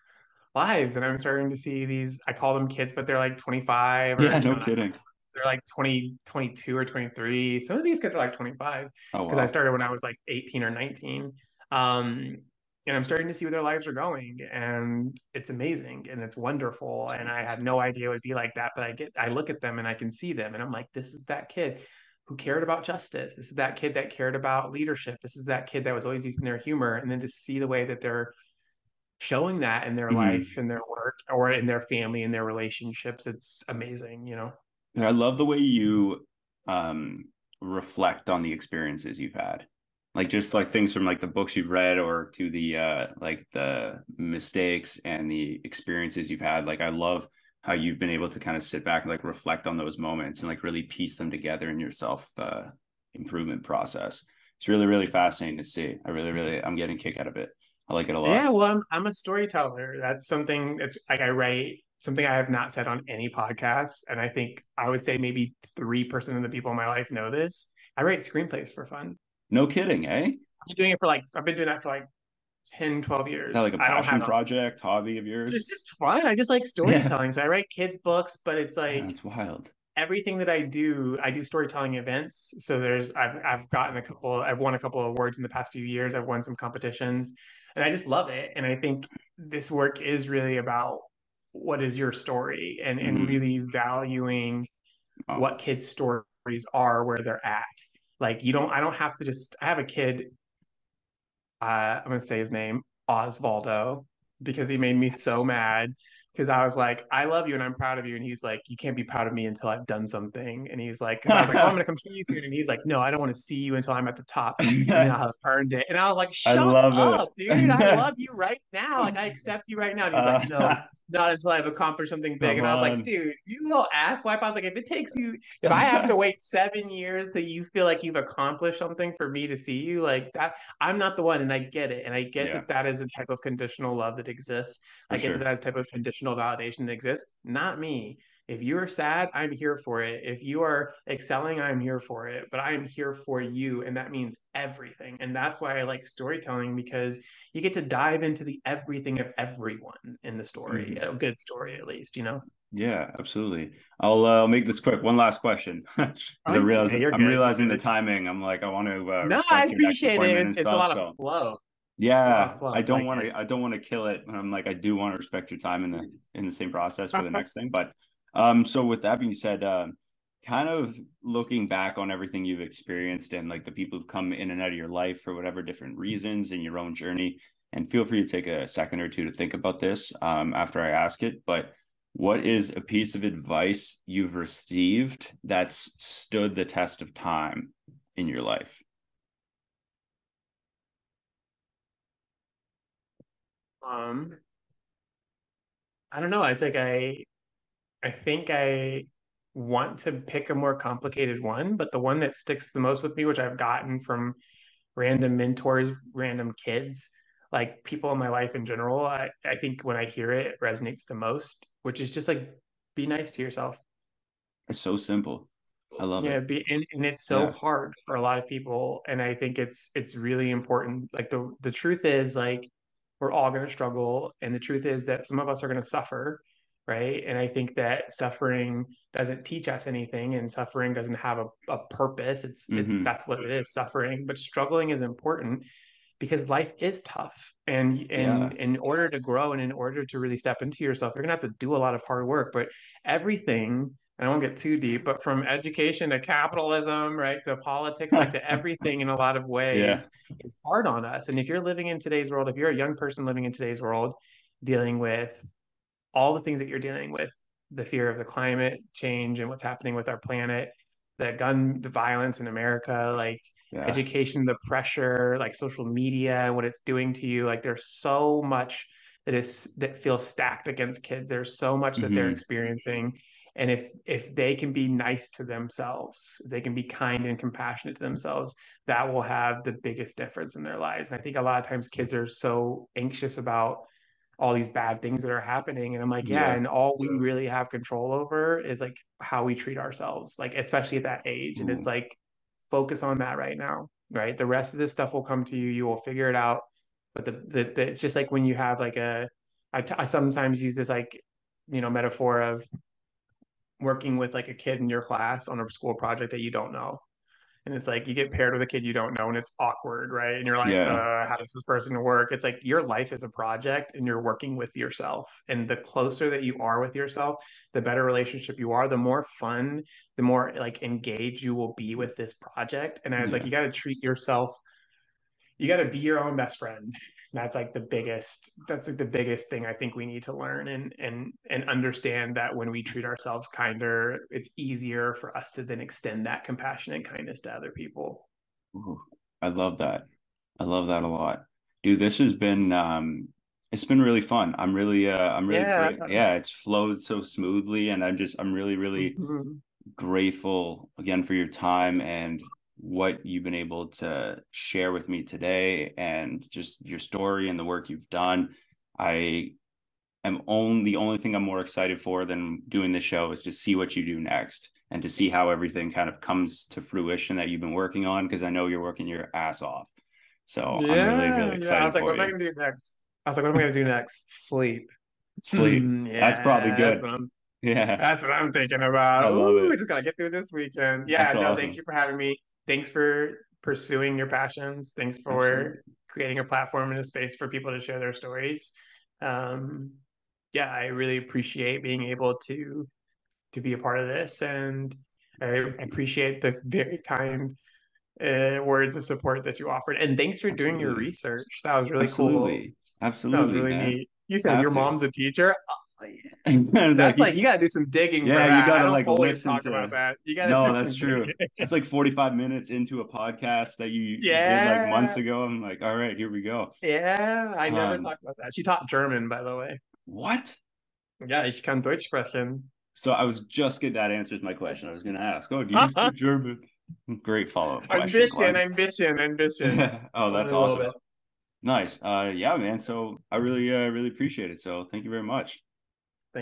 lives and I'm starting to see these I call them kids, but they're like 25 or Yeah, no kidding. they're like 20, 22 or 23. Some of these kids are like 25 Oh, because wow. I started when I was like 18 or 19. Um, and I'm starting to see where their lives are going, and it's amazing and it's wonderful. And I had no idea it would be like that, but I get I look at them and I can see them, and I'm like, this is that kid who cared about justice. This is that kid that cared about leadership. This is that kid that was always using their humor, and then to see the way that they're showing that in their Mhm. life, in their work, or in their family, in their relationships, it's amazing. You know. I love the way you um reflect on the experiences you've had. Like just like things from like the books you've read or to the uh like the mistakes and the experiences you've had like i love how you've been able to kind of sit back and like reflect on those moments and like really piece them together in your self uh improvement process it's really really fascinating to see i really really i'm getting a kick out of it i like it a lot Yeah, well, I'm I'm a storyteller. That's something that's like I write something I have not said on any podcast, and I think I would say maybe 3% of the people in my life know this. I write screenplays for fun. No kidding eh I've been doing it for like I've been doing that for like 10, 12 is years. that like a I don't passion have a, project hobby of yours it's just fun. I just like storytelling. So I write kids books, but it's like yeah, it's wild everything that I do, I do storytelling events. So there's I've I've gotten a couple, I've won a couple of awards in the past few years. I've won some competitions, and I just love it. And I think this work is really about what is your story and and Mhm. really valuing what kids' stories are where they're at. Like you don't, I don't have to just. I have a kid. Uh, I'm gonna say his name, Osvaldo, because he made me so mad. Because I was like, I love you and I'm proud of you, and he's like, you can't be proud of me until I've done something. And he's like, I was like, oh, I'm gonna come see you soon, and he's like, no, I don't want to see you until I'm at the top, and I'll have earned it. And I was like, shut love it. up, dude. I love you right now. Like I accept you right now. And he's like, no, Uh, not until I've accomplished something big. And I was on. like, dude, you little asswipe. I was like, if it takes you, if I have to wait seven years till you feel like you've accomplished something for me to see you, like that, I'm not the one. And I get it. And I get Yeah. that that is a type of conditional love that exists. I get sure. that that is a type of conditional validation that exists. Not me. If you are sad, I'm here for it. If you are excelling, I'm here for it. But I'm here for you. And that means everything. And that's why I like storytelling because you get to dive into the everything of everyone in the story, Mm-hmm. a good story at least, you know? Yeah, absolutely. I'll uh, make this quick. One last question. I Oh, it's realize okay. You're I'm good. realizing the timing. I'm like, I want to uh, No, I appreciate it. It's, it's a lot stuff. of flow. Yeah. I don't want to. I don't want to kill it. And I'm like, I do want to respect your time in the in the same process for the next thing. But um, so with that being said, um, kind of looking back on everything you've experienced and like the people who've come in and out of your life for whatever different reasons in your own journey, and feel free to take a second or two to think about this um, after I ask it. But what is a piece of advice you've received that's stood the test of time in your life? Um, I don't know. It's like I I think I want to pick a more complicated one, but the one that sticks the most with me, which I've gotten from random mentors, random kids, like people in my life in general, I, I think when I hear it, it resonates the most, which is just like be nice to yourself. It's so simple. I love Yeah, it. be and, and it's so Yeah. hard for a lot of people. And I think it's it's really important. Like the the truth is like we're all gonna struggle. And the truth is that some of us are gonna suffer, right? And I think that suffering doesn't teach us anything and suffering doesn't have a, a purpose. It's it's Mhm. that's what it is, suffering. But struggling is important because life is tough. And and Yeah. in order to grow and in order to really step into yourself, you're gonna have to do a lot of hard work. But everything I won't get too deep, but from education to capitalism, right, to politics, like to everything in a lot of ways, is hard on us. And if you're living in today's world, if you're a young person living in today's world, dealing with all the things that you're dealing with, the fear of the climate change and what's happening with our planet, the gun, the violence in America, like Yeah. education, the pressure, like social media and what it's doing to you. Like there's so much that is that feels stacked against kids. There's so much that they're Mhm. experiencing. And if if they can be nice to themselves, they can be kind and compassionate to themselves, that will have the biggest difference in their lives. And I think a lot of times kids are so anxious about all these bad things that are happening. And I'm like, yeah, Yeah. and all we really have control over is like how we treat ourselves, like especially at that age. And it's mm-hmm. like focus on that right now, right? The rest of this stuff will come to you. You will figure it out. But the, the, the it's just like when you have like a, I, t- I sometimes use this like, you know, metaphor of working with like a kid in your class on a school project that you don't know. And it's like you get paired with a kid you don't know and it's awkward, right? And you're like, Yeah. uh, how does this person work? It's like your life is a project and you're working with yourself. And the closer that you are with yourself, the better relationship you are, the more fun, the more like engaged you will be with this project. And I was like, you got to treat yourself, you got to be your own best friend. That's like the biggest, that's like the biggest thing I think we need to learn and and and understand that when we treat ourselves kinder, it's easier for us to then extend that compassion and kindness to other people. Ooh, I love that. I love that a lot. Dude, this has been um it's been really fun. I'm really uh I'm really Yeah. great. Yeah, it's flowed so smoothly and I'm just I'm really really Mhm. grateful again for your time and what you've been able to share with me today and just your story and the work you've done. I am only the only thing I'm more excited for than doing this show is to see what you do next and to see how everything kind of comes to fruition that you've been working on because I know you're working your ass off. So I'm really, really excited yeah. I was like, what am I gonna do next? I was like, what am I gonna do next? Sleep. Sleep. Hmm, That's probably good. That's Yeah. that's what I'm thinking about. I love Ooh, it. we just gotta get through this weekend. Yeah, That's no, awesome. thank you for having me. Thanks for pursuing your passions. Thanks for Absolutely. creating a platform and a space for people to share their stories. Um, yeah, I really appreciate being able to to be a part of this, and I appreciate the very kind uh, words of support that you offered. And thanks for doing your research. That was really cool. Absolutely. That was Absolutely, really man. neat. You said your mom's a teacher. That's you- like you gotta do some digging. Yeah, you gotta, like, listen to- about that. You gotta. No, that's true. digging. It's like 45 minutes into a podcast that you yeah. did like months ago. I'm like, all right, here we go. Yeah, I never Um, talked about that. She taught German, by the way. What? Yeah, ich kann Deutsch sprechen. So I was just get that answers my question. I was gonna ask. Oh, do you speak German? Great follow up question. Ambition, ambition, ambition. oh, that's Only a little awesome. Nice. Uh, yeah, man. So I really, uh, really appreciate it. So thank you very much.